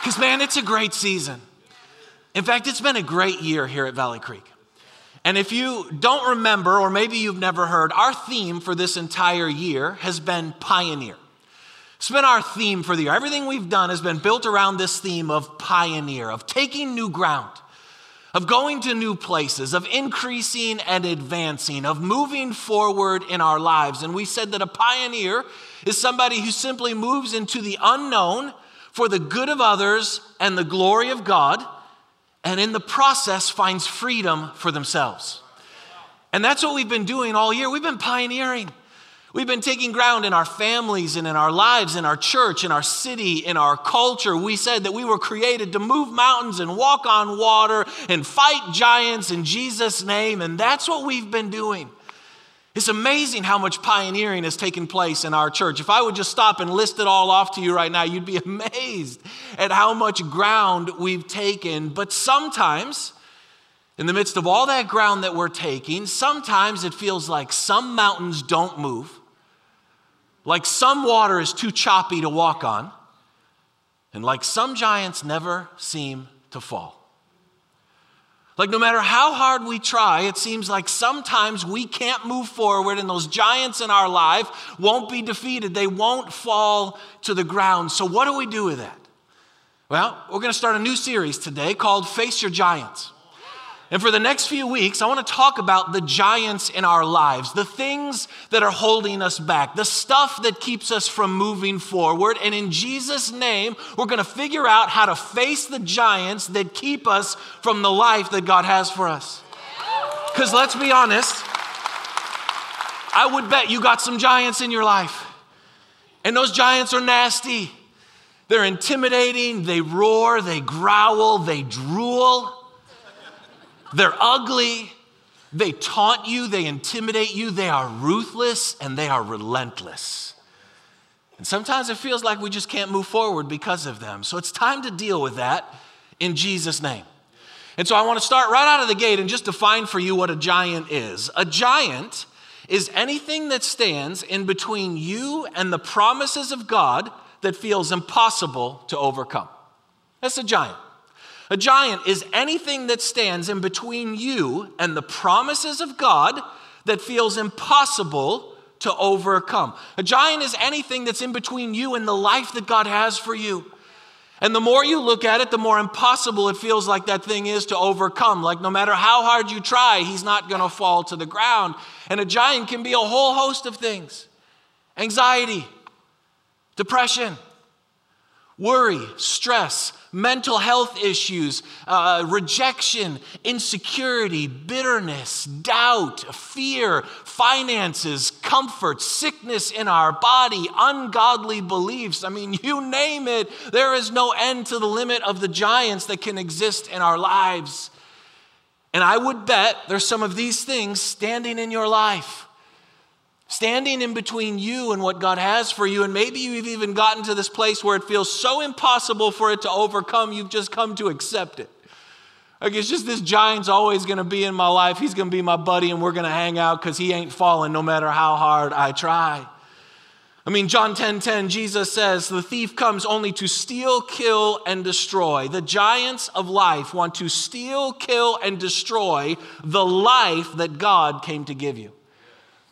Because, man, it's a great season. In fact, it's been a great year here at Valley Creek. And if you don't remember, or maybe you've never heard, our theme for this entire year has been pioneer. It's been our theme for the year. Everything we've done has been built around this theme of pioneer, of taking new ground, of going to new places, of increasing and advancing, of moving forward in our lives. And we said that a pioneer is somebody who simply moves into the unknown for the good of others and the glory of God, and in the process finds freedom for themselves. And that's what we've been doing all year. We've been pioneering. We've been taking ground in our families and in our lives, in our church, in our city, in our culture. We said that we were created to move mountains and walk on water and fight giants in Jesus' name, and that's what we've been doing. It's amazing how much pioneering has taken place in our church. If I would just stop and list it all off to you right now, you'd be amazed at how much ground we've taken. But sometimes, in the midst of all that ground that we're taking, sometimes it feels like some mountains don't move, like some water is too choppy to walk on, and like some giants never seem to fall. Like, no matter how hard we try, it seems like sometimes we can't move forward, and those giants in our life won't be defeated. They won't fall to the ground. So, what do we do with that? Well, we're going to start a new series today called Face Your Giants. And for the next few weeks, I want to talk about the giants in our lives, the things that are holding us back, the stuff that keeps us from moving forward. And in Jesus' name, we're going to figure out how to face the giants that keep us from the life that God has for us. Because let's be honest, I would bet you got some giants in your life. And those giants are nasty. They're intimidating, they roar, they growl, they drool. They're ugly, they taunt you, they intimidate you, they are ruthless, and they are relentless. And sometimes it feels like we just can't move forward because of them. So it's time to deal with that in Jesus' name. And so I want to start right out of the gate and just define for you what a giant is. A giant is anything that stands in between you and the promises of God that feels impossible to overcome. That's a giant. A giant is anything that stands in between you and the promises of God that feels impossible to overcome. A giant is anything that's in between you and the life that God has for you. And the more you look at it, the more impossible it feels like that thing is to overcome. Like no matter how hard you try, he's not going to fall to the ground. And a giant can be a whole host of things anxiety, depression, worry, stress, mental health issues, uh, rejection, insecurity, bitterness, doubt, fear, finances, comfort, sickness in our body, ungodly beliefs. I mean, you name it, there is no end to the limit of the giants that can exist in our lives. And I would bet there's some of these things standing in your life standing in between you and what God has for you. And maybe you've even gotten to this place where it feels so impossible for it to overcome, you've just come to accept it. Like it's just this giant's always going to be in my life. He's going to be my buddy, and we're going to hang out because he ain't falling no matter how hard I try. I mean, John 10 10, Jesus says, The thief comes only to steal, kill, and destroy. The giants of life want to steal, kill, and destroy the life that God came to give you.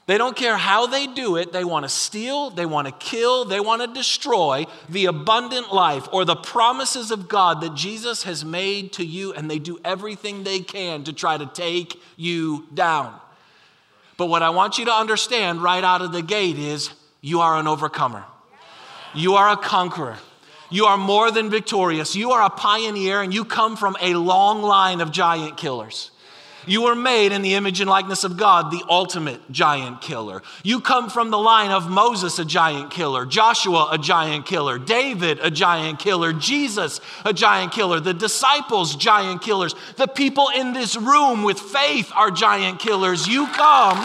They don't care how they do it. They want to steal, they want to kill, they want to destroy the abundant life or the promises of God that Jesus has made to you, and they do everything they can to try to take you down. But what I want you to understand right out of the gate is you are an overcomer, you are a conqueror. You are more than victorious. You are a pioneer, and you come from a long line of giant killers. You were made in the image and likeness of God, the ultimate giant killer. You come from the line of Moses, a giant killer, Joshua, a giant killer, David, a giant killer, Jesus, a giant killer, the disciples, giant killers. The people in this room with faith are giant killers. You come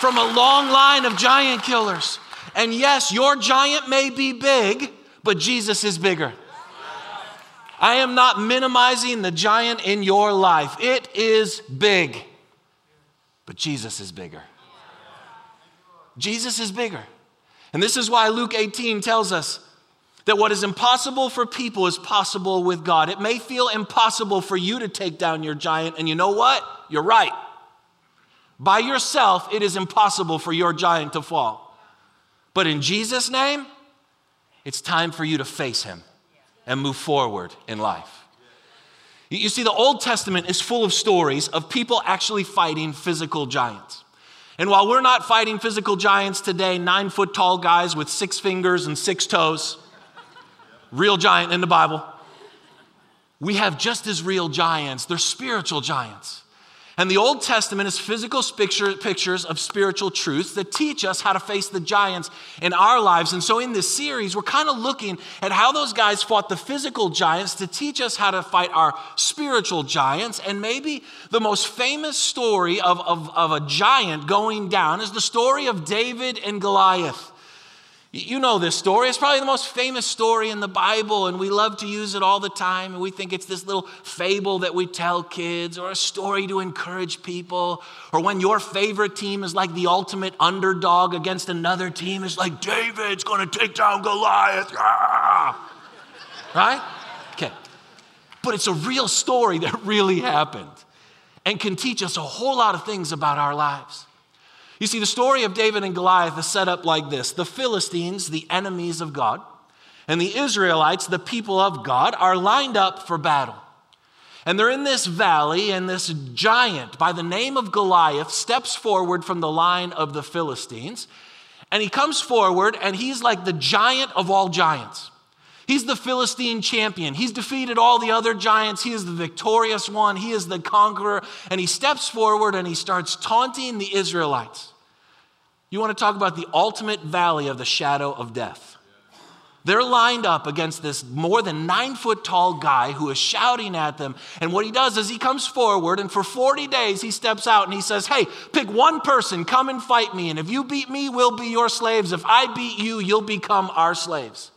from a long line of giant killers. And yes, your giant may be big, but Jesus is bigger. I am not minimizing the giant in your life. It is big, but Jesus is bigger. Jesus is bigger. And this is why Luke 18 tells us That what is impossible for people is possible with God. It may feel impossible for you to take down your giant, and you know what? You're right. By yourself, it is impossible for your giant to fall. But in Jesus' name, it's time for you to face him and move forward in life. You see, the Old Testament is full of stories of people actually fighting physical giants. And while we're not fighting physical giants today, nine foot tall guys with six fingers and six toes, real giant in the Bible, we have just as real giants. They're spiritual giants. And the Old Testament is physical picture, pictures of spiritual truths that teach us how to face the giants in our lives. And so, in this series, we're kind of looking at how those guys fought the physical giants to teach us how to fight our spiritual giants. And maybe the most famous story of, of, of a giant going down is the story of David and Goliath. You know this story. It's probably the most famous story in the Bible, and we love to use it all the time. And we think it's this little fable that we tell kids, or a story to encourage people, or when your favorite team is like the ultimate underdog against another team. It's like David's going to take down Goliath. Right? Okay. But it's a real story that really happened and can teach us a whole lot of things about our lives. You see, the story of David and Goliath is set up like this the Philistines, the enemies of God, and the Israelites, the people of God, are lined up for battle. And they're in this valley, and this giant by the name of Goliath steps forward from the line of the Philistines. And he comes forward, and he's like the giant of all giants. He's the Philistine champion. He's defeated all the other giants. He is the victorious one. He is the conqueror. And he steps forward and he starts taunting the Israelites. You want to talk about the ultimate valley of the shadow of death. They're lined up against this more than nine foot tall guy who is shouting at them. And what he does is he comes forward, and for 40 days he steps out and he says, Hey, pick one person, come and fight me. And if you beat me, we'll be your slaves. If I beat you, you'll become our slaves.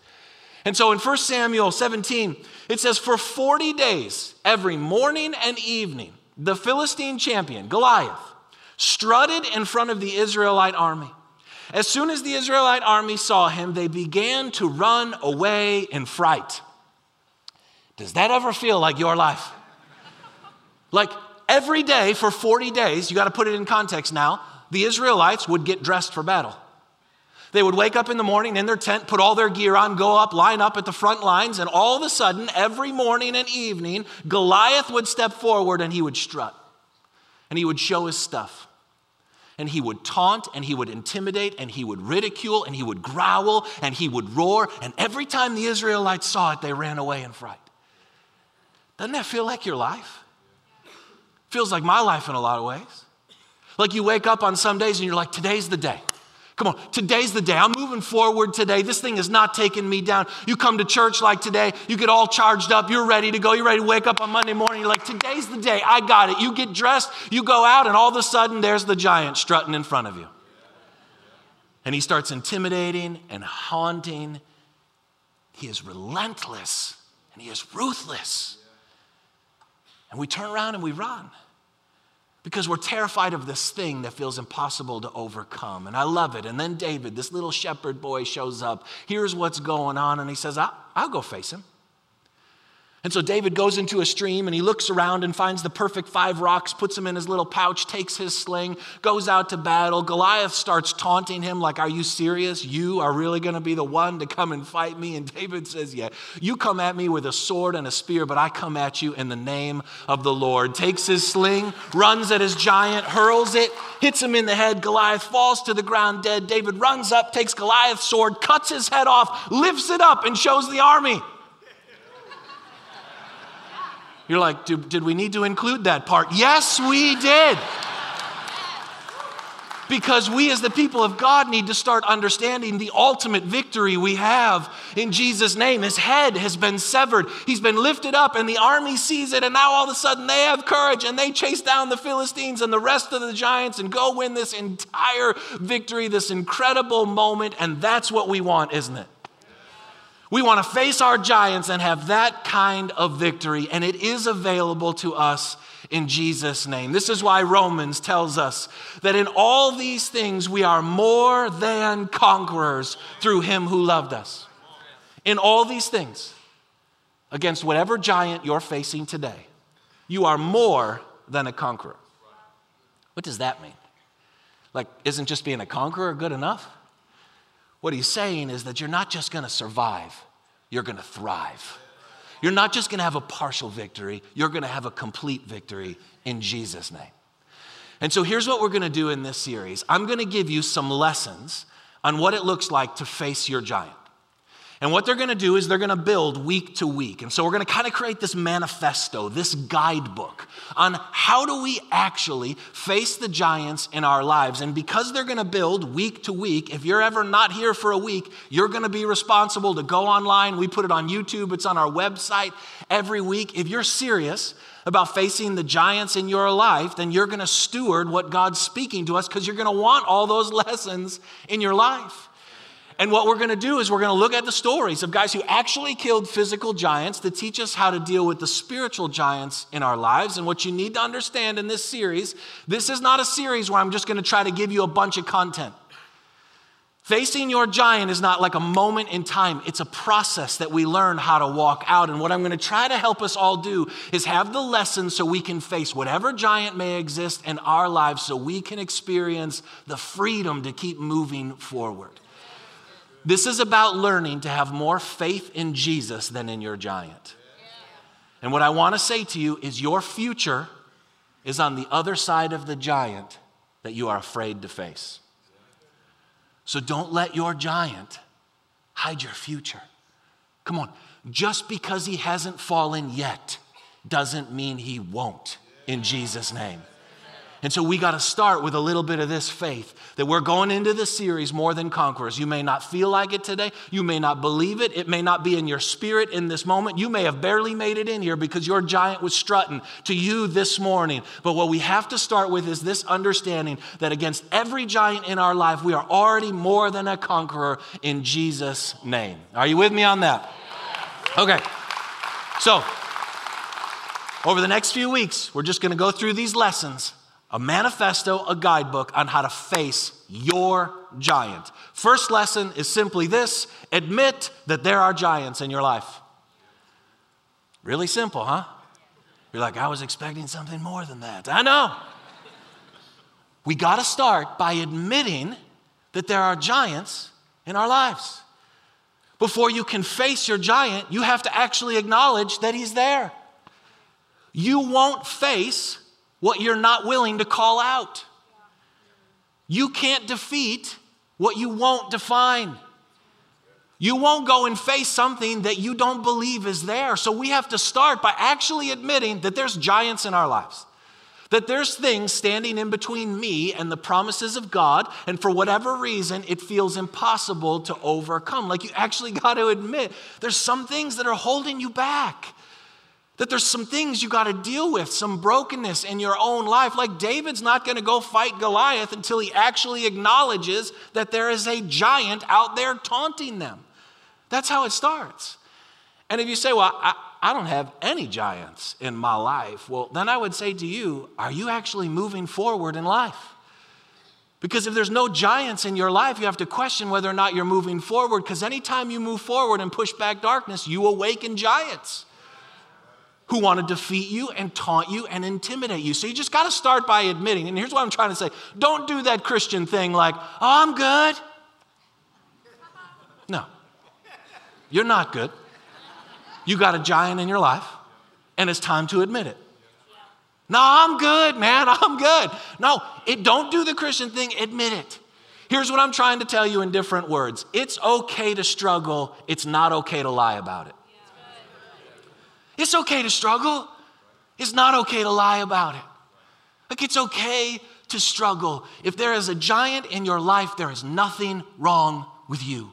And so in 1 Samuel 17, it says, For 40 days, every morning and evening, the Philistine champion, Goliath, strutted in front of the Israelite army. As soon as the Israelite army saw him, they began to run away in fright. Does that ever feel like your life? Like every day for 40 days, you got to put it in context now, the Israelites would get dressed for battle. They would wake up in the morning in their tent, put all their gear on, go up, line up at the front lines, and all of a sudden, every morning and evening, Goliath would step forward and he would strut. And he would show his stuff. And he would taunt and he would intimidate and he would ridicule and he would growl and he would roar. And every time the Israelites saw it, they ran away in fright. Doesn't that feel like your life? Feels like my life in a lot of ways. Like you wake up on some days and you're like, today's the day. Come on, today's the day. I'm moving forward today. This thing is not taking me down. You come to church like today, you get all charged up, you're ready to go, you're ready to wake up on Monday morning. You're like, today's the day. I got it. You get dressed, you go out, and all of a sudden there's the giant strutting in front of you. And he starts intimidating and haunting. He is relentless and he is ruthless. And we turn around and we run because we're terrified of this thing that feels impossible to overcome. And I love it. And then David, this little shepherd boy, shows up. Here's what's going on. And he says, I'll, I'll go face him. And so David goes into a stream and he looks around and finds the perfect five rocks, puts them in his little pouch, takes his sling, goes out to battle. Goliath starts taunting him, like, Are you serious? You are really going to be the one to come and fight me? And David says, Yeah, you come at me with a sword and a spear, but I come at you in the name of the Lord. Takes his sling, runs at his giant, hurls it, hits him in the head. Goliath falls to the ground dead. David runs up, takes Goliath's sword, cuts his head off, lifts it up, and shows the army. You're like, did, did we need to include that part? Yes, we did. Because we, as the people of God, need to start understanding the ultimate victory we have in Jesus' name. His head has been severed, he's been lifted up, and the army sees it. And now all of a sudden they have courage and they chase down the Philistines and the rest of the giants and go win this entire victory, this incredible moment. And that's what we want, isn't it? We want to face our giants and have that kind of victory, and it is available to us in Jesus' name. This is why Romans tells us that in all these things we are more than conquerors through him who loved us. in all these things, against whatever giant you're facing today, you are more than a conqueror. What does that mean? Like, isn't just being a conqueror good enough? What he's saying is that you're not just gonna survive, you're gonna thrive. You're not just gonna have a partial victory, you're gonna have a complete victory in Jesus' name. And so here's what we're gonna do in this series I'm gonna give you some lessons on what it looks like to face your giant. And what they're going to do is they're going to build week to week. And so we're going to kind of create this manifesto, this guidebook on how do we actually face the giants in our lives. And because they're going to build week to week, if you're ever not here for a week, you're going to be responsible to go online. We put it on YouTube, it's on our website every week. If you're serious about facing the giants in your life, then you're going to steward what God's speaking to us because you're going to want all those lessons in your life. And what we're going to do is we're going to look at the stories of guys who actually killed physical giants to teach us how to deal with the spiritual giants in our lives. And what you need to understand in this series, this is not a series where I'm just going to try to give you a bunch of content. Facing your giant is not like a moment in time, it's a process that we learn how to walk out. And what I'm going to try to help us all do is have the lessons so we can face whatever giant may exist in our lives so we can experience the freedom to keep moving forward. This is about learning to have more faith in Jesus than in your giant. And what I want to say to you is your future is on the other side of the giant that you are afraid to face. So don't let your giant hide your future. Come on, just because he hasn't fallen yet doesn't mean he won't in Jesus' name. And so we got to start with a little bit of this faith that we're going into the series more than conquerors. You may not feel like it today. You may not believe it. It may not be in your spirit in this moment. You may have barely made it in here because your giant was strutting to you this morning. But what we have to start with is this understanding that against every giant in our life, we are already more than a conqueror in Jesus' name. Are you with me on that? Okay. So, over the next few weeks, we're just going to go through these lessons a manifesto, a guidebook on how to face your giant. First lesson is simply this admit that there are giants in your life. Really simple, huh? You're like, I was expecting something more than that. I know. We got to start by admitting that there are giants in our lives. Before you can face your giant, you have to actually acknowledge that he's there. You won't face what you're not willing to call out. You can't defeat what you won't define. You won't go and face something that you don't believe is there. So we have to start by actually admitting that there's giants in our lives. That there's things standing in between me and the promises of God, and for whatever reason, it feels impossible to overcome. Like you actually got to admit, there's some things that are holding you back. That there's some things you got to deal with, some brokenness in your own life. Like David's not going to go fight Goliath until he actually acknowledges that there is a giant out there taunting them. That's how it starts. And if you say, Well, I, I don't have any giants in my life, well, then I would say to you, Are you actually moving forward in life? Because if there's no giants in your life, you have to question whether or not you're moving forward. Because anytime you move forward and push back darkness, you awaken giants who want to defeat you and taunt you and intimidate you. So you just got to start by admitting, and here's what I'm trying to say don't do that Christian thing like, oh, I'm good. No, you're not good. You got a giant in your life, and it's time to admit it. No, I'm good, man. I'm good. No, it don't do the Christian thing, admit it. Here's what I'm trying to tell you in different words. It's okay to struggle, it's not okay to lie about it. It's okay to struggle. It's not okay to lie about it. Like, it's okay to struggle. If there is a giant in your life, there is nothing wrong with you.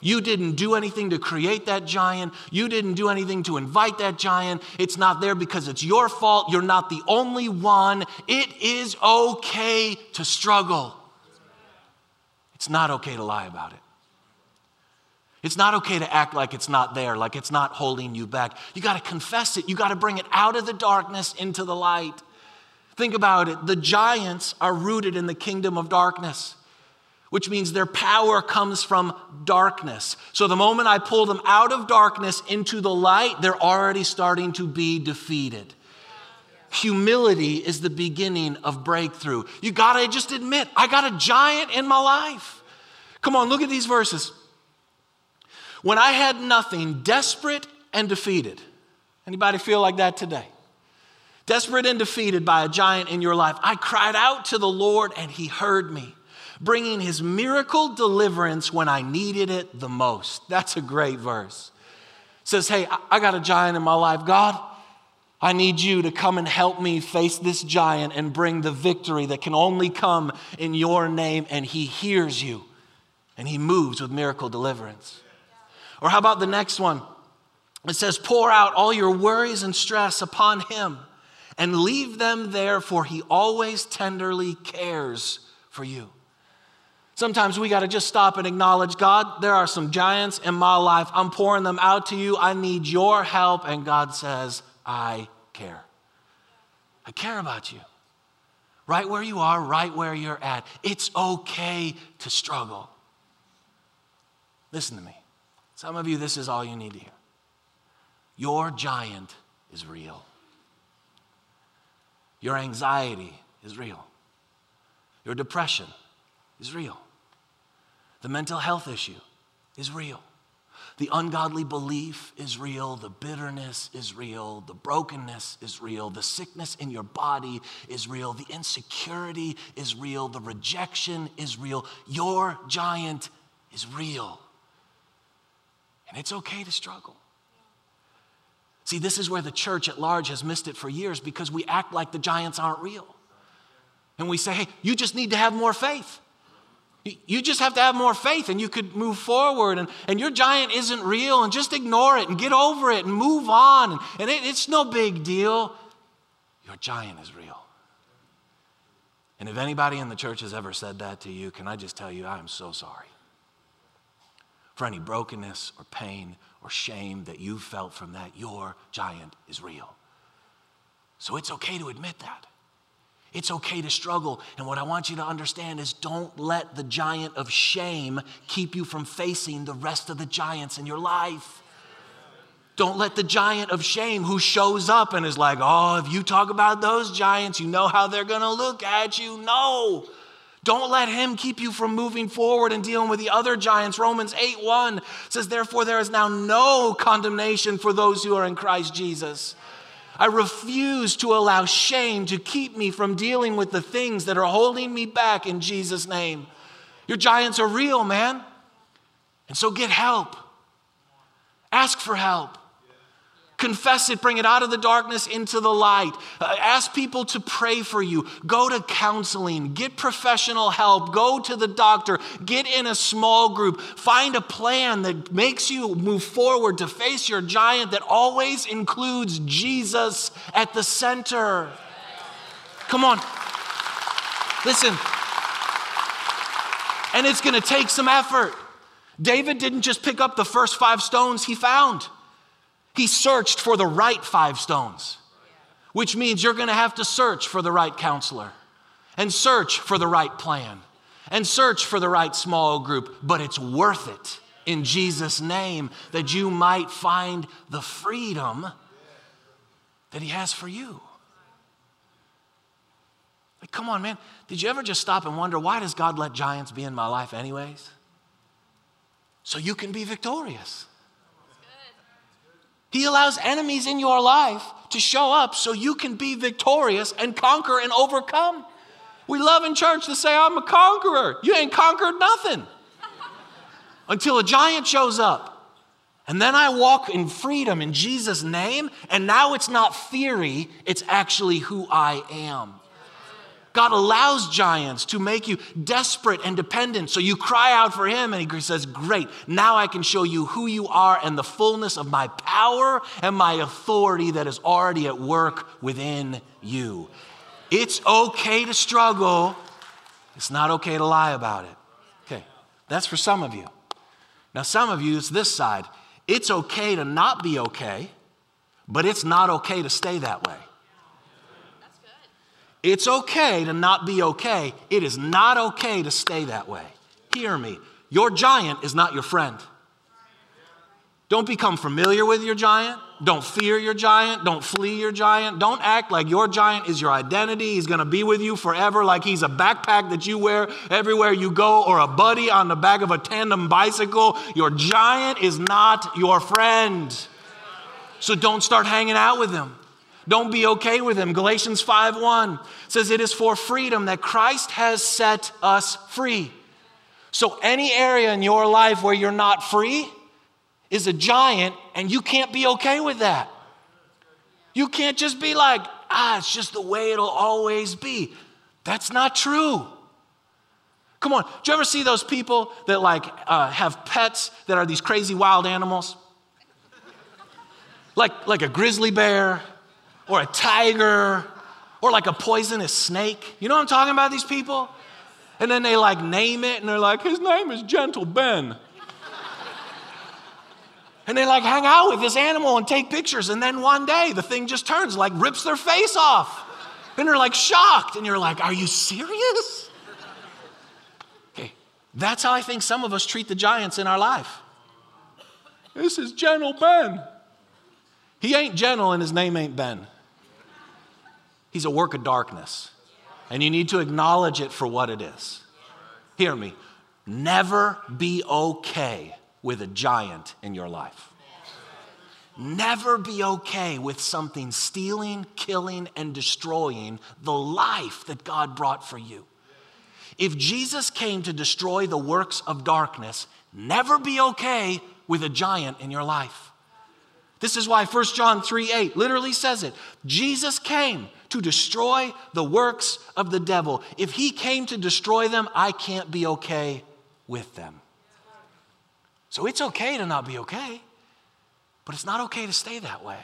You didn't do anything to create that giant. You didn't do anything to invite that giant. It's not there because it's your fault. You're not the only one. It is okay to struggle. It's not okay to lie about it. It's not okay to act like it's not there, like it's not holding you back. You got to confess it. You got to bring it out of the darkness into the light. Think about it. The giants are rooted in the kingdom of darkness. which means their power comes from darkness. So the moment I pull them out of darkness into the light, they're already starting to be defeated. Humility is the beginning of breakthrough. You gotta just admit, I got a giant in my life. Come on, look at these verses. When I had nothing, desperate and defeated. Anybody feel like that today? Desperate and defeated by a giant in your life, I cried out to the Lord and he heard me, bringing his miracle deliverance when I needed it the most. That's a great verse. It says, Hey, I got a giant in my life. God, I need you to come and help me face this giant and bring the victory that can only come in your name. And he hears you and he moves with miracle deliverance. Or how about the next one? It says, Pour out all your worries and stress upon him and leave them there, for he always tenderly cares for you. Sometimes we got to just stop and acknowledge God, there are some giants in my life. I'm pouring them out to you. I need your help. And God says, I care. I care about you. Right where you are, right where you're at. It's okay to struggle. Listen to me. Some of you, this is all you need to hear. Your giant is real. Your anxiety is real. Your depression is real. The mental health issue is real. The ungodly belief is real. The bitterness is real. The brokenness is real. The sickness in your body is real. The insecurity is real. The rejection is real. Your giant is real. And it's okay to struggle. See, this is where the church at large has missed it for years because we act like the giants aren't real. And we say, hey, you just need to have more faith. You just have to have more faith and you could move forward. And, and your giant isn't real and just ignore it and get over it and move on. And, and it, it's no big deal. Your giant is real. And if anybody in the church has ever said that to you, can I just tell you, I am so sorry for any brokenness or pain or shame that you felt from that. Your giant is real. So it's okay to admit that. It's okay to struggle. And what I want you to understand is don't let the giant of shame keep you from facing the rest of the giants in your life. Don't let the giant of shame who shows up and is like, oh, if you talk about those giants, you know how they're gonna look at you. No. Don't let him keep you from moving forward and dealing with the other giants. Romans 8 1 says, Therefore, there is now no condemnation for those who are in Christ Jesus. I refuse to allow shame to keep me from dealing with the things that are holding me back in Jesus' name. Your giants are real, man. And so get help. Ask for help. Confess it, bring it out of the darkness into the light. Uh, ask people to pray for you. Go to counseling, get professional help, go to the doctor, get in a small group. Find a plan that makes you move forward to face your giant that always includes Jesus at the center. Come on. Listen. And it's going to take some effort. David didn't just pick up the first five stones he found. He searched for the right five stones, which means you're going to have to search for the right counselor and search for the right plan and search for the right small group, but it's worth it in Jesus' name that you might find the freedom that He has for you. Like, come on, man. Did you ever just stop and wonder why does God let giants be in my life, anyways? So you can be victorious. He allows enemies in your life to show up so you can be victorious and conquer and overcome. We love in church to say, I'm a conqueror. You ain't conquered nothing until a giant shows up. And then I walk in freedom in Jesus' name, and now it's not theory, it's actually who I am. God allows giants to make you desperate and dependent. So you cry out for Him, and He says, Great, now I can show you who you are and the fullness of my power and my authority that is already at work within you. It's okay to struggle, it's not okay to lie about it. Okay, that's for some of you. Now, some of you, it's this side. It's okay to not be okay, but it's not okay to stay that way. It's okay to not be okay. It is not okay to stay that way. hear me. Your giant is not your friend. Don't become familiar with your giant. Don't fear your giant. Don't flee your giant. Don't act like your giant is your identity. He's going to be with you forever, like he's a backpack that you wear everywhere you go or a buddy on the back of a tandem bicycle. Your giant is not your friend. So don't start hanging out with him. Don't be okay with him. Galatians 5:1 says it is for freedom that Christ has set us free. So any area in your life where you're not free, is a giant, and you can't be okay with that. You can't just be like, ah, it's just the way it'll always be. That's not true. Come on, do you ever see those people that like uh, have pets that are these crazy wild animals? like, like a grizzly bear or a tiger or like a poisonous snake. You know what I'm talking about, these people? And then they like name it and they're like, his name is Gentle Ben and they like hang out with this animal and take pictures. And then one day the thing just turns, like rips their face off. And they're like shocked. And you're like, are you serious? Okay, that's how I think some of us treat the giants in our life. This is Gentle Ben. He ain't gentle and his name ain't Ben. He's a work of darkness. And you need to acknowledge it for what it is. Hear me. Never be okay with a giant in your life. Never be okay with something stealing, killing, and destroying the life that God brought for you. If Jesus came to destroy the works of darkness, never be okay with a giant in your life. This is why 1 John 3 8 literally says it. Jesus came to destroy the works of the devil. If he came to destroy them, I can't be okay with them. So it's okay to not be okay, but it's not okay to stay that way.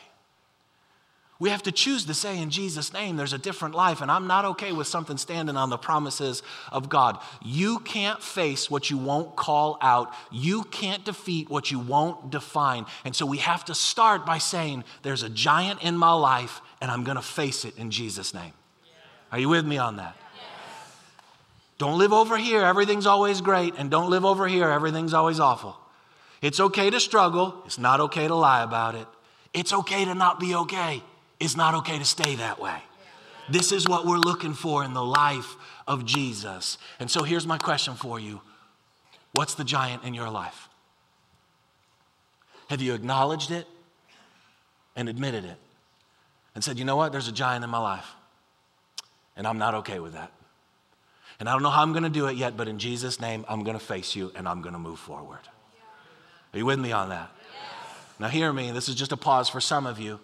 We have to choose to say in Jesus' name, there's a different life, and I'm not okay with something standing on the promises of God. You can't face what you won't call out, you can't defeat what you won't define. And so we have to start by saying, there's a giant in my life, and I'm gonna face it in Jesus' name. Are you with me on that? Don't live over here, everything's always great, and don't live over here, everything's always awful. It's okay to struggle. It's not okay to lie about it. It's okay to not be okay. It's not okay to stay that way. This is what we're looking for in the life of Jesus. And so here's my question for you What's the giant in your life? Have you acknowledged it and admitted it and said, you know what, there's a giant in my life and I'm not okay with that? And I don't know how I'm going to do it yet, but in Jesus' name, I'm going to face you and I'm going to move forward. Are you with me on that? Yes. Now, hear me, this is just a pause for some of you.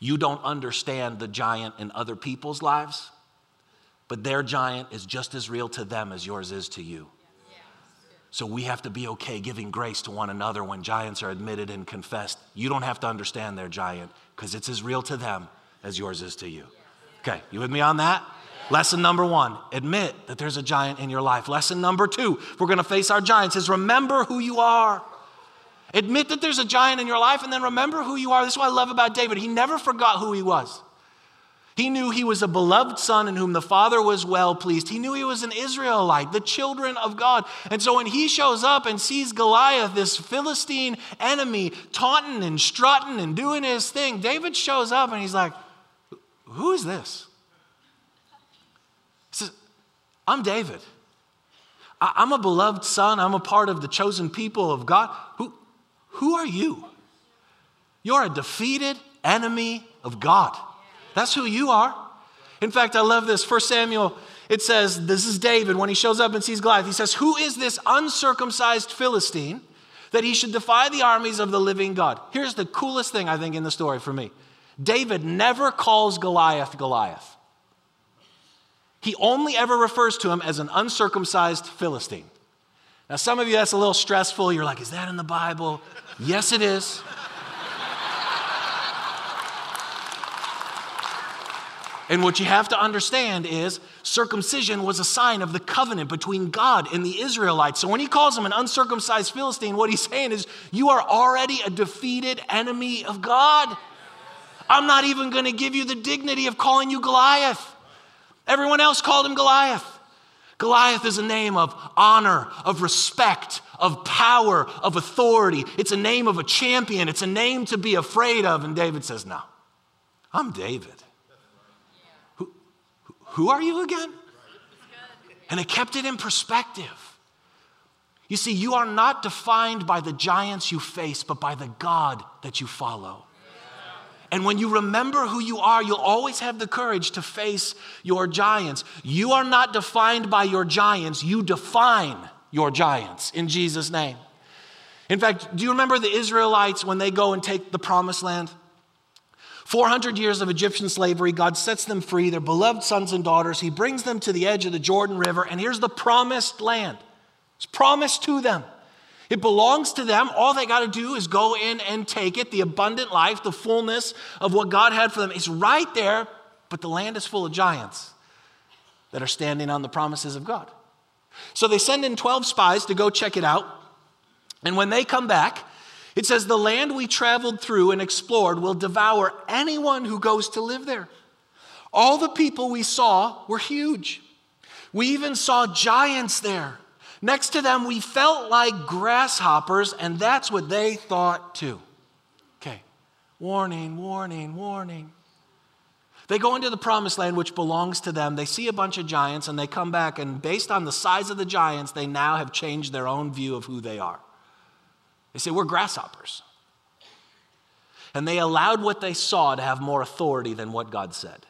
You don't understand the giant in other people's lives, but their giant is just as real to them as yours is to you. So we have to be okay giving grace to one another when giants are admitted and confessed. You don't have to understand their giant because it's as real to them as yours is to you. Okay, you with me on that? Lesson number one, admit that there's a giant in your life. Lesson number two, if we're gonna face our giants, is remember who you are. Admit that there's a giant in your life and then remember who you are. This is what I love about David. He never forgot who he was. He knew he was a beloved son in whom the father was well pleased. He knew he was an Israelite, the children of God. And so when he shows up and sees Goliath, this Philistine enemy, taunting and strutting and doing his thing, David shows up and he's like, Who is this? He says, I'm David. I'm a beloved son. I'm a part of the chosen people of God. Who, who are you? You're a defeated enemy of God. That's who you are. In fact, I love this. First Samuel, it says, This is David when he shows up and sees Goliath. He says, Who is this uncircumcised Philistine that he should defy the armies of the living God? Here's the coolest thing, I think, in the story for me David never calls Goliath Goliath. He only ever refers to him as an uncircumcised Philistine. Now, some of you, that's a little stressful. You're like, Is that in the Bible? Yes, it is. And what you have to understand is circumcision was a sign of the covenant between God and the Israelites. So when he calls him an uncircumcised Philistine, what he's saying is, You are already a defeated enemy of God. I'm not even going to give you the dignity of calling you Goliath. Everyone else called him Goliath. Goliath is a name of honor, of respect, of power, of authority. It's a name of a champion. It's a name to be afraid of. And David says, No, I'm David. Who, who are you again? And it kept it in perspective. You see, you are not defined by the giants you face, but by the God that you follow. And when you remember who you are, you'll always have the courage to face your giants. You are not defined by your giants, you define your giants in Jesus' name. In fact, do you remember the Israelites when they go and take the promised land? 400 years of Egyptian slavery, God sets them free, their beloved sons and daughters. He brings them to the edge of the Jordan River, and here's the promised land. It's promised to them. It belongs to them. All they got to do is go in and take it. The abundant life, the fullness of what God had for them is right there, but the land is full of giants that are standing on the promises of God. So they send in 12 spies to go check it out. And when they come back, it says, The land we traveled through and explored will devour anyone who goes to live there. All the people we saw were huge. We even saw giants there. Next to them, we felt like grasshoppers, and that's what they thought too. Okay, warning, warning, warning. They go into the promised land, which belongs to them. They see a bunch of giants, and they come back, and based on the size of the giants, they now have changed their own view of who they are. They say, We're grasshoppers. And they allowed what they saw to have more authority than what God said.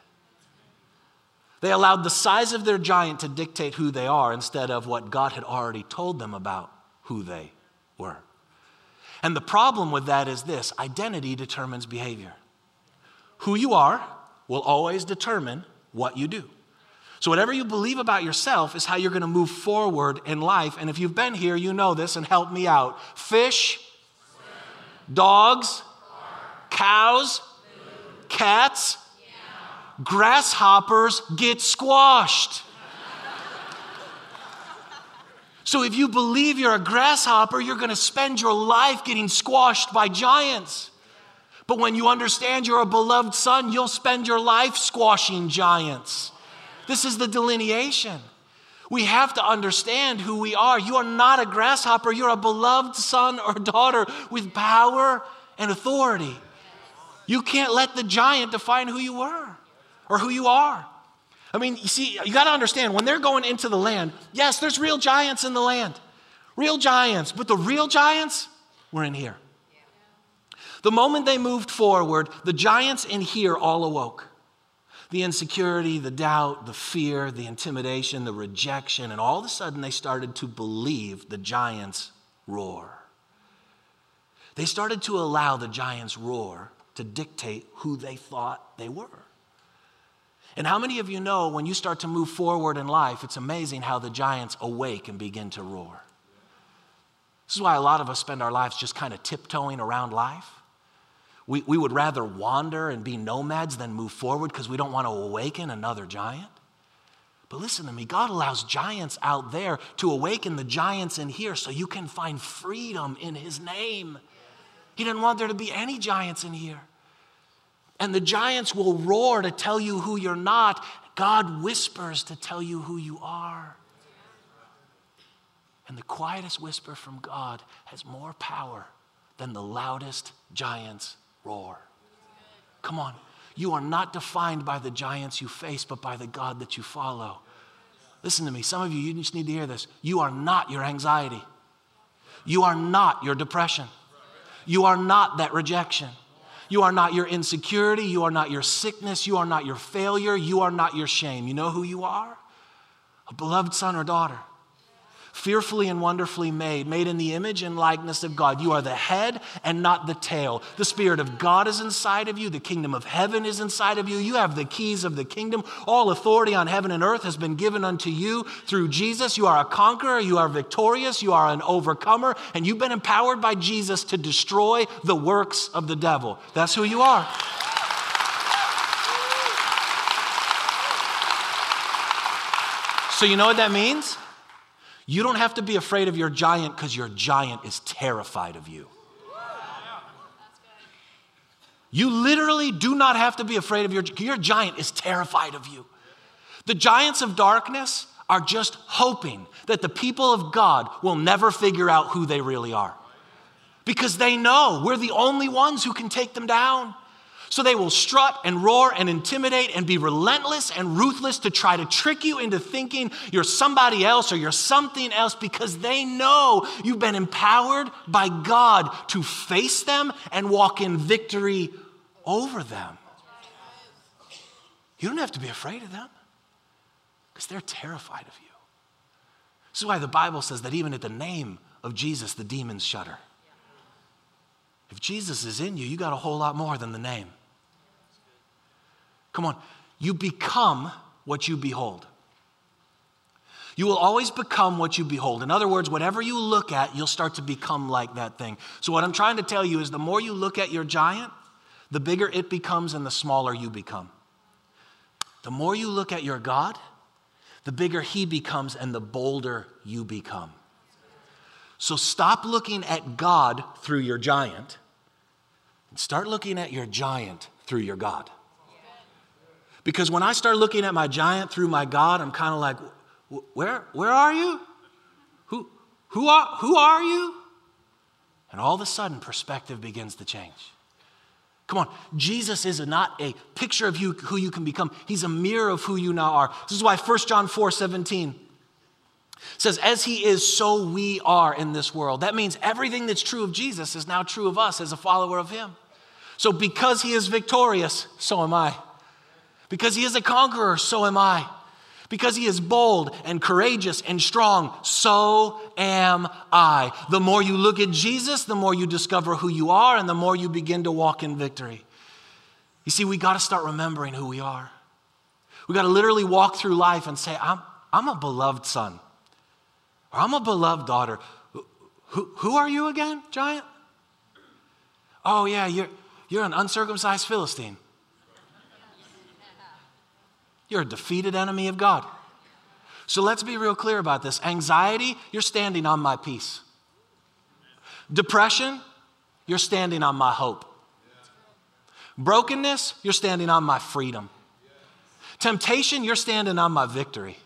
They allowed the size of their giant to dictate who they are instead of what God had already told them about who they were. And the problem with that is this identity determines behavior. Who you are will always determine what you do. So, whatever you believe about yourself is how you're going to move forward in life. And if you've been here, you know this and help me out. Fish, dogs, cows, cats, grasshoppers get squashed. So if you believe you're a grasshopper, you're going to spend your life getting squashed by giants. But when you understand you're a beloved son, you'll spend your life squashing giants. This is the delineation. We have to understand who we are. You are not a grasshopper, you're a beloved son or daughter with power and authority. You can't let the giant define who you were or who you are. I mean, you see, you got to understand when they're going into the land, yes, there's real giants in the land, real giants, but the real giants were in here. The moment they moved forward, the giants in here all awoke. The insecurity, the doubt, the fear, the intimidation, the rejection, and all of a sudden they started to believe the giants' roar. They started to allow the giants' roar to dictate who they thought they were. And how many of you know when you start to move forward in life, it's amazing how the giants awake and begin to roar? This is why a lot of us spend our lives just kind of tiptoeing around life. We, we would rather wander and be nomads than move forward because we don't want to awaken another giant. But listen to me, God allows giants out there to awaken the giants in here so you can find freedom in His name. He didn't want there to be any giants in here and the giants will roar to tell you who you're not. God whispers to tell you who you are. And the quietest whisper from God has more power than the loudest giant's roar. Come on. You are not defined by the giants you face, but by the God that you follow. Listen to me. Some of you, you just need to hear this. You are not your anxiety. You are not your depression. You are not that rejection. You are not your insecurity. You are not your sickness. You are not your failure. You are not your shame. You know who you are? A beloved son or daughter fearfully and wonderfully made, made in the image and likeness of God. You are the head and not the tail. The Spirit of God is inside of you, the kingdom of heaven is inside of you. You have the keys of the kingdom. All authority on heaven and earth has been given unto you through Jesus. You are a conqueror, you are victorious, you are an overcomer, and you've been empowered by Jesus to destroy the works of the devil. That's who you are. So, you know what that means? You don't have to be afraid of your giant because your giant is terrified of you. You literally do not have to be afraid of your your giant is terrified of you. The giants of darkness are just hoping that the people of God will never figure out who they really are. Because they know we're the only ones who can take them down. So they will strut and roar and intimidate and be relentless and ruthless to try to trick you into thinking you're somebody else or you're something else because they know you've been empowered by God to face them and walk in victory over them. You don't have to be afraid of them because they're terrified of you. This is why the Bible says that even at the name of Jesus, the demons shudder. If Jesus is in you, you got a whole lot more than the name. Come on. You become what you behold. You will always become what you behold. In other words, whatever you look at, you'll start to become like that thing. So, what I'm trying to tell you is the more you look at your giant, the bigger it becomes and the smaller you become. The more you look at your God, the bigger he becomes and the bolder you become. So, stop looking at God through your giant and start looking at your giant through your God. Because when I start looking at my giant through my God, I'm kind of like, where, where are you? Who, who, are, who are you? And all of a sudden, perspective begins to change. Come on, Jesus is not a picture of you, who you can become. He's a mirror of who you now are. This is why 1 John 4 17 says, As he is, so we are in this world. That means everything that's true of Jesus is now true of us as a follower of him. So because he is victorious, so am I. Because he is a conqueror, so am I. Because he is bold and courageous and strong, so am I. The more you look at Jesus, the more you discover who you are, and the more you begin to walk in victory. You see, we got to start remembering who we are. We got to literally walk through life and say, I'm, I'm a beloved son, or I'm a beloved daughter. Who, who are you again, giant? Oh, yeah, you're, you're an uncircumcised Philistine. You're a defeated enemy of God. So let's be real clear about this. Anxiety, you're standing on my peace. Depression, you're standing on my hope. Brokenness, you're standing on my freedom. Temptation, you're standing on my victory.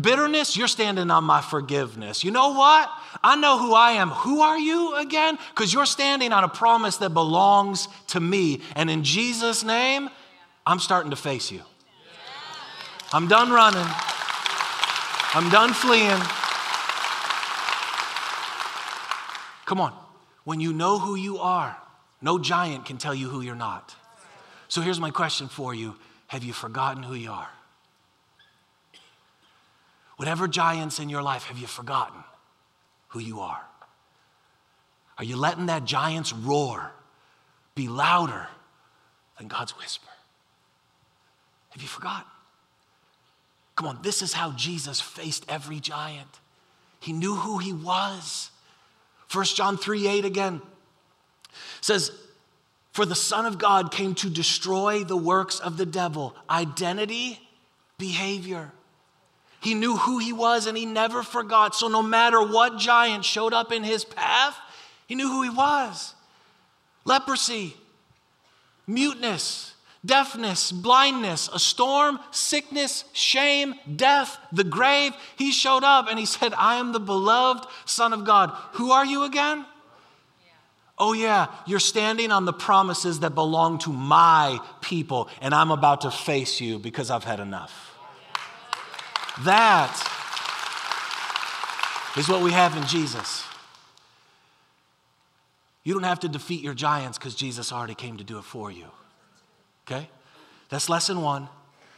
Bitterness, you're standing on my forgiveness. You know what? I know who I am. Who are you again? Because you're standing on a promise that belongs to me. And in Jesus' name, I'm starting to face you. I'm done running. I'm done fleeing. Come on. When you know who you are, no giant can tell you who you're not. So here's my question for you Have you forgotten who you are? Whatever giants in your life, have you forgotten who you are? Are you letting that giant's roar be louder than God's whisper? Have you forgotten? Come on, this is how Jesus faced every giant. He knew who he was. 1 John 3 8 again says, For the Son of God came to destroy the works of the devil, identity, behavior. He knew who he was and he never forgot. So, no matter what giant showed up in his path, he knew who he was leprosy, muteness, deafness, blindness, a storm, sickness, shame, death, the grave. He showed up and he said, I am the beloved Son of God. Who are you again? Oh, yeah, you're standing on the promises that belong to my people, and I'm about to face you because I've had enough. That is what we have in Jesus. You don't have to defeat your giants because Jesus already came to do it for you. Okay? That's lesson one.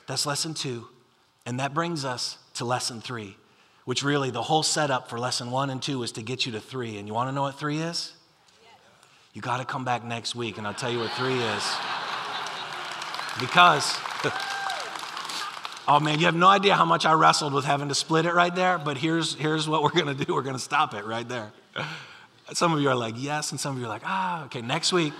That's lesson two. And that brings us to lesson three, which really the whole setup for lesson one and two is to get you to three. And you want to know what three is? You got to come back next week and I'll tell you what three is. Because, oh man, you have no idea how much I wrestled with having to split it right there, but here's, here's what we're to do. We're to stop it right there. Some of you are like, yes, and some of you are like, ah, okay, next week.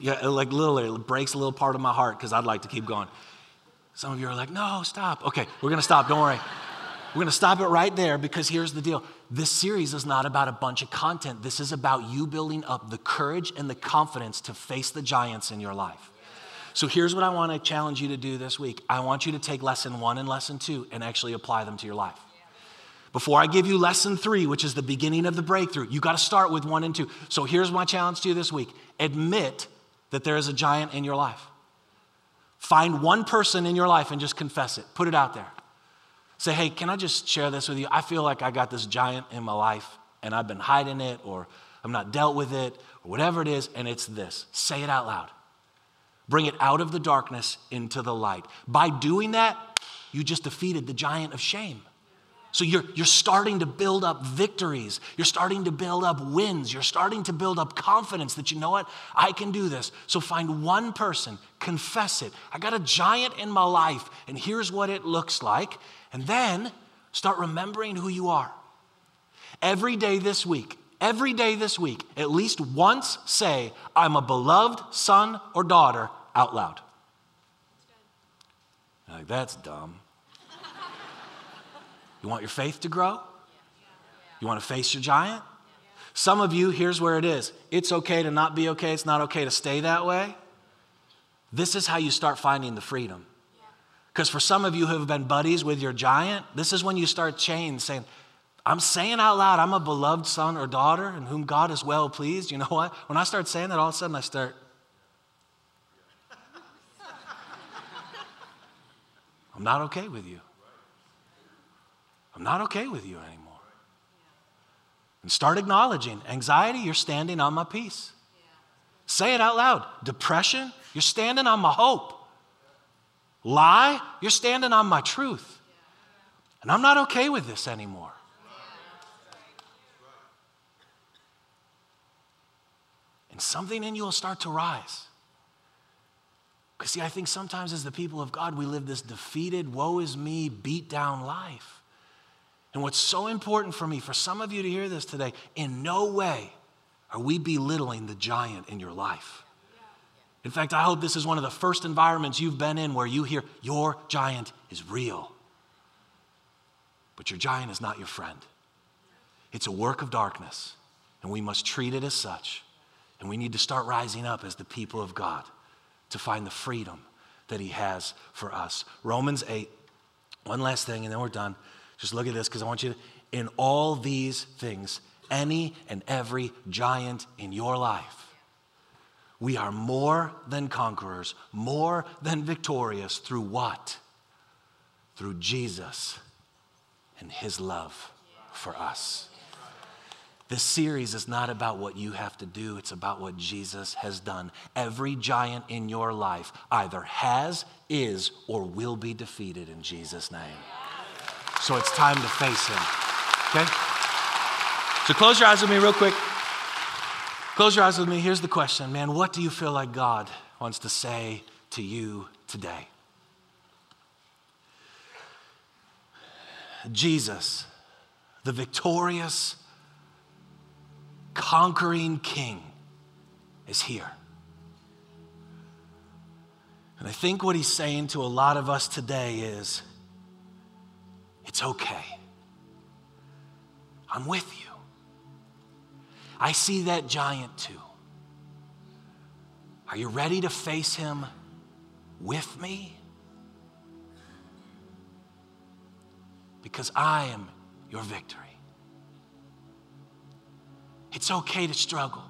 Yeah, like literally, it breaks a little part of my heart because I'd like to keep going. Some of you are like, no, stop. Okay, we're going to stop. Don't worry. We're going to stop it right there because here's the deal. This series is not about a bunch of content. This is about you building up the courage and the confidence to face the giants in your life. So here's what I want to challenge you to do this week I want you to take lesson one and lesson two and actually apply them to your life. Before I give you lesson three, which is the beginning of the breakthrough, you got to start with one and two. So here's my challenge to you this week admit that there is a giant in your life. Find one person in your life and just confess it, put it out there. Say, hey, can I just share this with you? I feel like I got this giant in my life and I've been hiding it or I'm not dealt with it or whatever it is, and it's this. Say it out loud. Bring it out of the darkness into the light. By doing that, you just defeated the giant of shame. So you're, you're starting to build up victories. You're starting to build up wins. You're starting to build up confidence that you know what? I can do this. So find one person, confess it. I got a giant in my life, and here's what it looks like. And then start remembering who you are. Every day this week, every day this week, at least once say, I'm a beloved son or daughter out loud. like, that's dumb. You want your faith to grow? You want to face your giant? Some of you, here's where it is it's okay to not be okay, it's not okay to stay that way. This is how you start finding the freedom. Because for some of you who have been buddies with your giant, this is when you start change, saying, I'm saying out loud, I'm a beloved son or daughter in whom God is well pleased. You know what? When I start saying that, all of a sudden I start. I'm not okay with you. I'm not okay with you anymore. And start acknowledging anxiety, you're standing on my peace. Say it out loud. Depression, you're standing on my hope. Lie, you're standing on my truth. And I'm not okay with this anymore. And something in you will start to rise. Because, see, I think sometimes as the people of God, we live this defeated, woe is me, beat down life. And what's so important for me, for some of you to hear this today, in no way are we belittling the giant in your life. In fact, I hope this is one of the first environments you've been in where you hear your giant is real. But your giant is not your friend. It's a work of darkness, and we must treat it as such. And we need to start rising up as the people of God to find the freedom that He has for us. Romans 8, one last thing, and then we're done. Just look at this because I want you to, in all these things, any and every giant in your life, we are more than conquerors, more than victorious through what? Through Jesus and his love for us. This series is not about what you have to do, it's about what Jesus has done. Every giant in your life either has, is, or will be defeated in Jesus' name. So it's time to face him. Okay? So close your eyes with me real quick. Close your eyes with me. Here's the question, man. What do you feel like God wants to say to you today? Jesus, the victorious, conquering king, is here. And I think what he's saying to a lot of us today is it's okay. I'm with you. I see that giant too. Are you ready to face him with me? Because I am your victory. It's okay to struggle.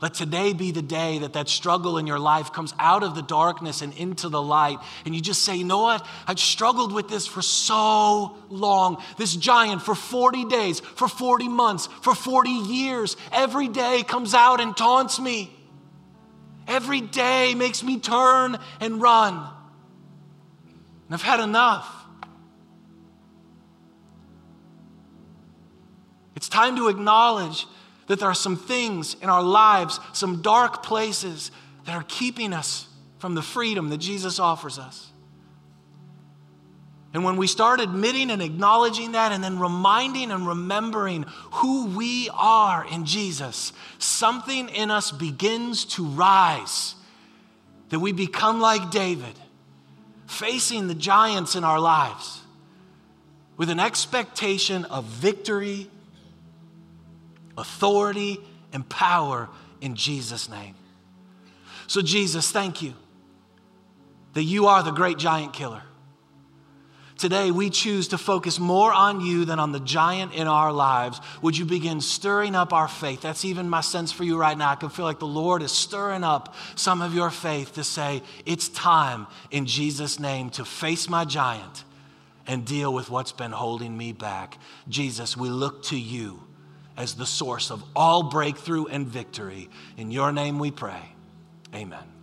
Let today be the day that that struggle in your life comes out of the darkness and into the light. And you just say, you know what? I've struggled with this for so long. This giant for 40 days, for 40 months, for 40 years. Every day comes out and taunts me. Every day makes me turn and run. And I've had enough. It's time to acknowledge that there are some things in our lives, some dark places that are keeping us from the freedom that Jesus offers us. And when we start admitting and acknowledging that, and then reminding and remembering who we are in Jesus, something in us begins to rise. That we become like David, facing the giants in our lives with an expectation of victory authority, and power in Jesus' name. So, Jesus, thank you that you are the great giant killer. Today, we choose to focus more on you than on the giant in our lives. Would you begin stirring up our faith? That's even my sense for you right now. I can feel like the Lord is stirring up some of your faith to say, it's time in Jesus' name to face my giant and deal with what's been holding me back. Jesus, we look to you as the source of all breakthrough and victory. In your name we pray. Amen.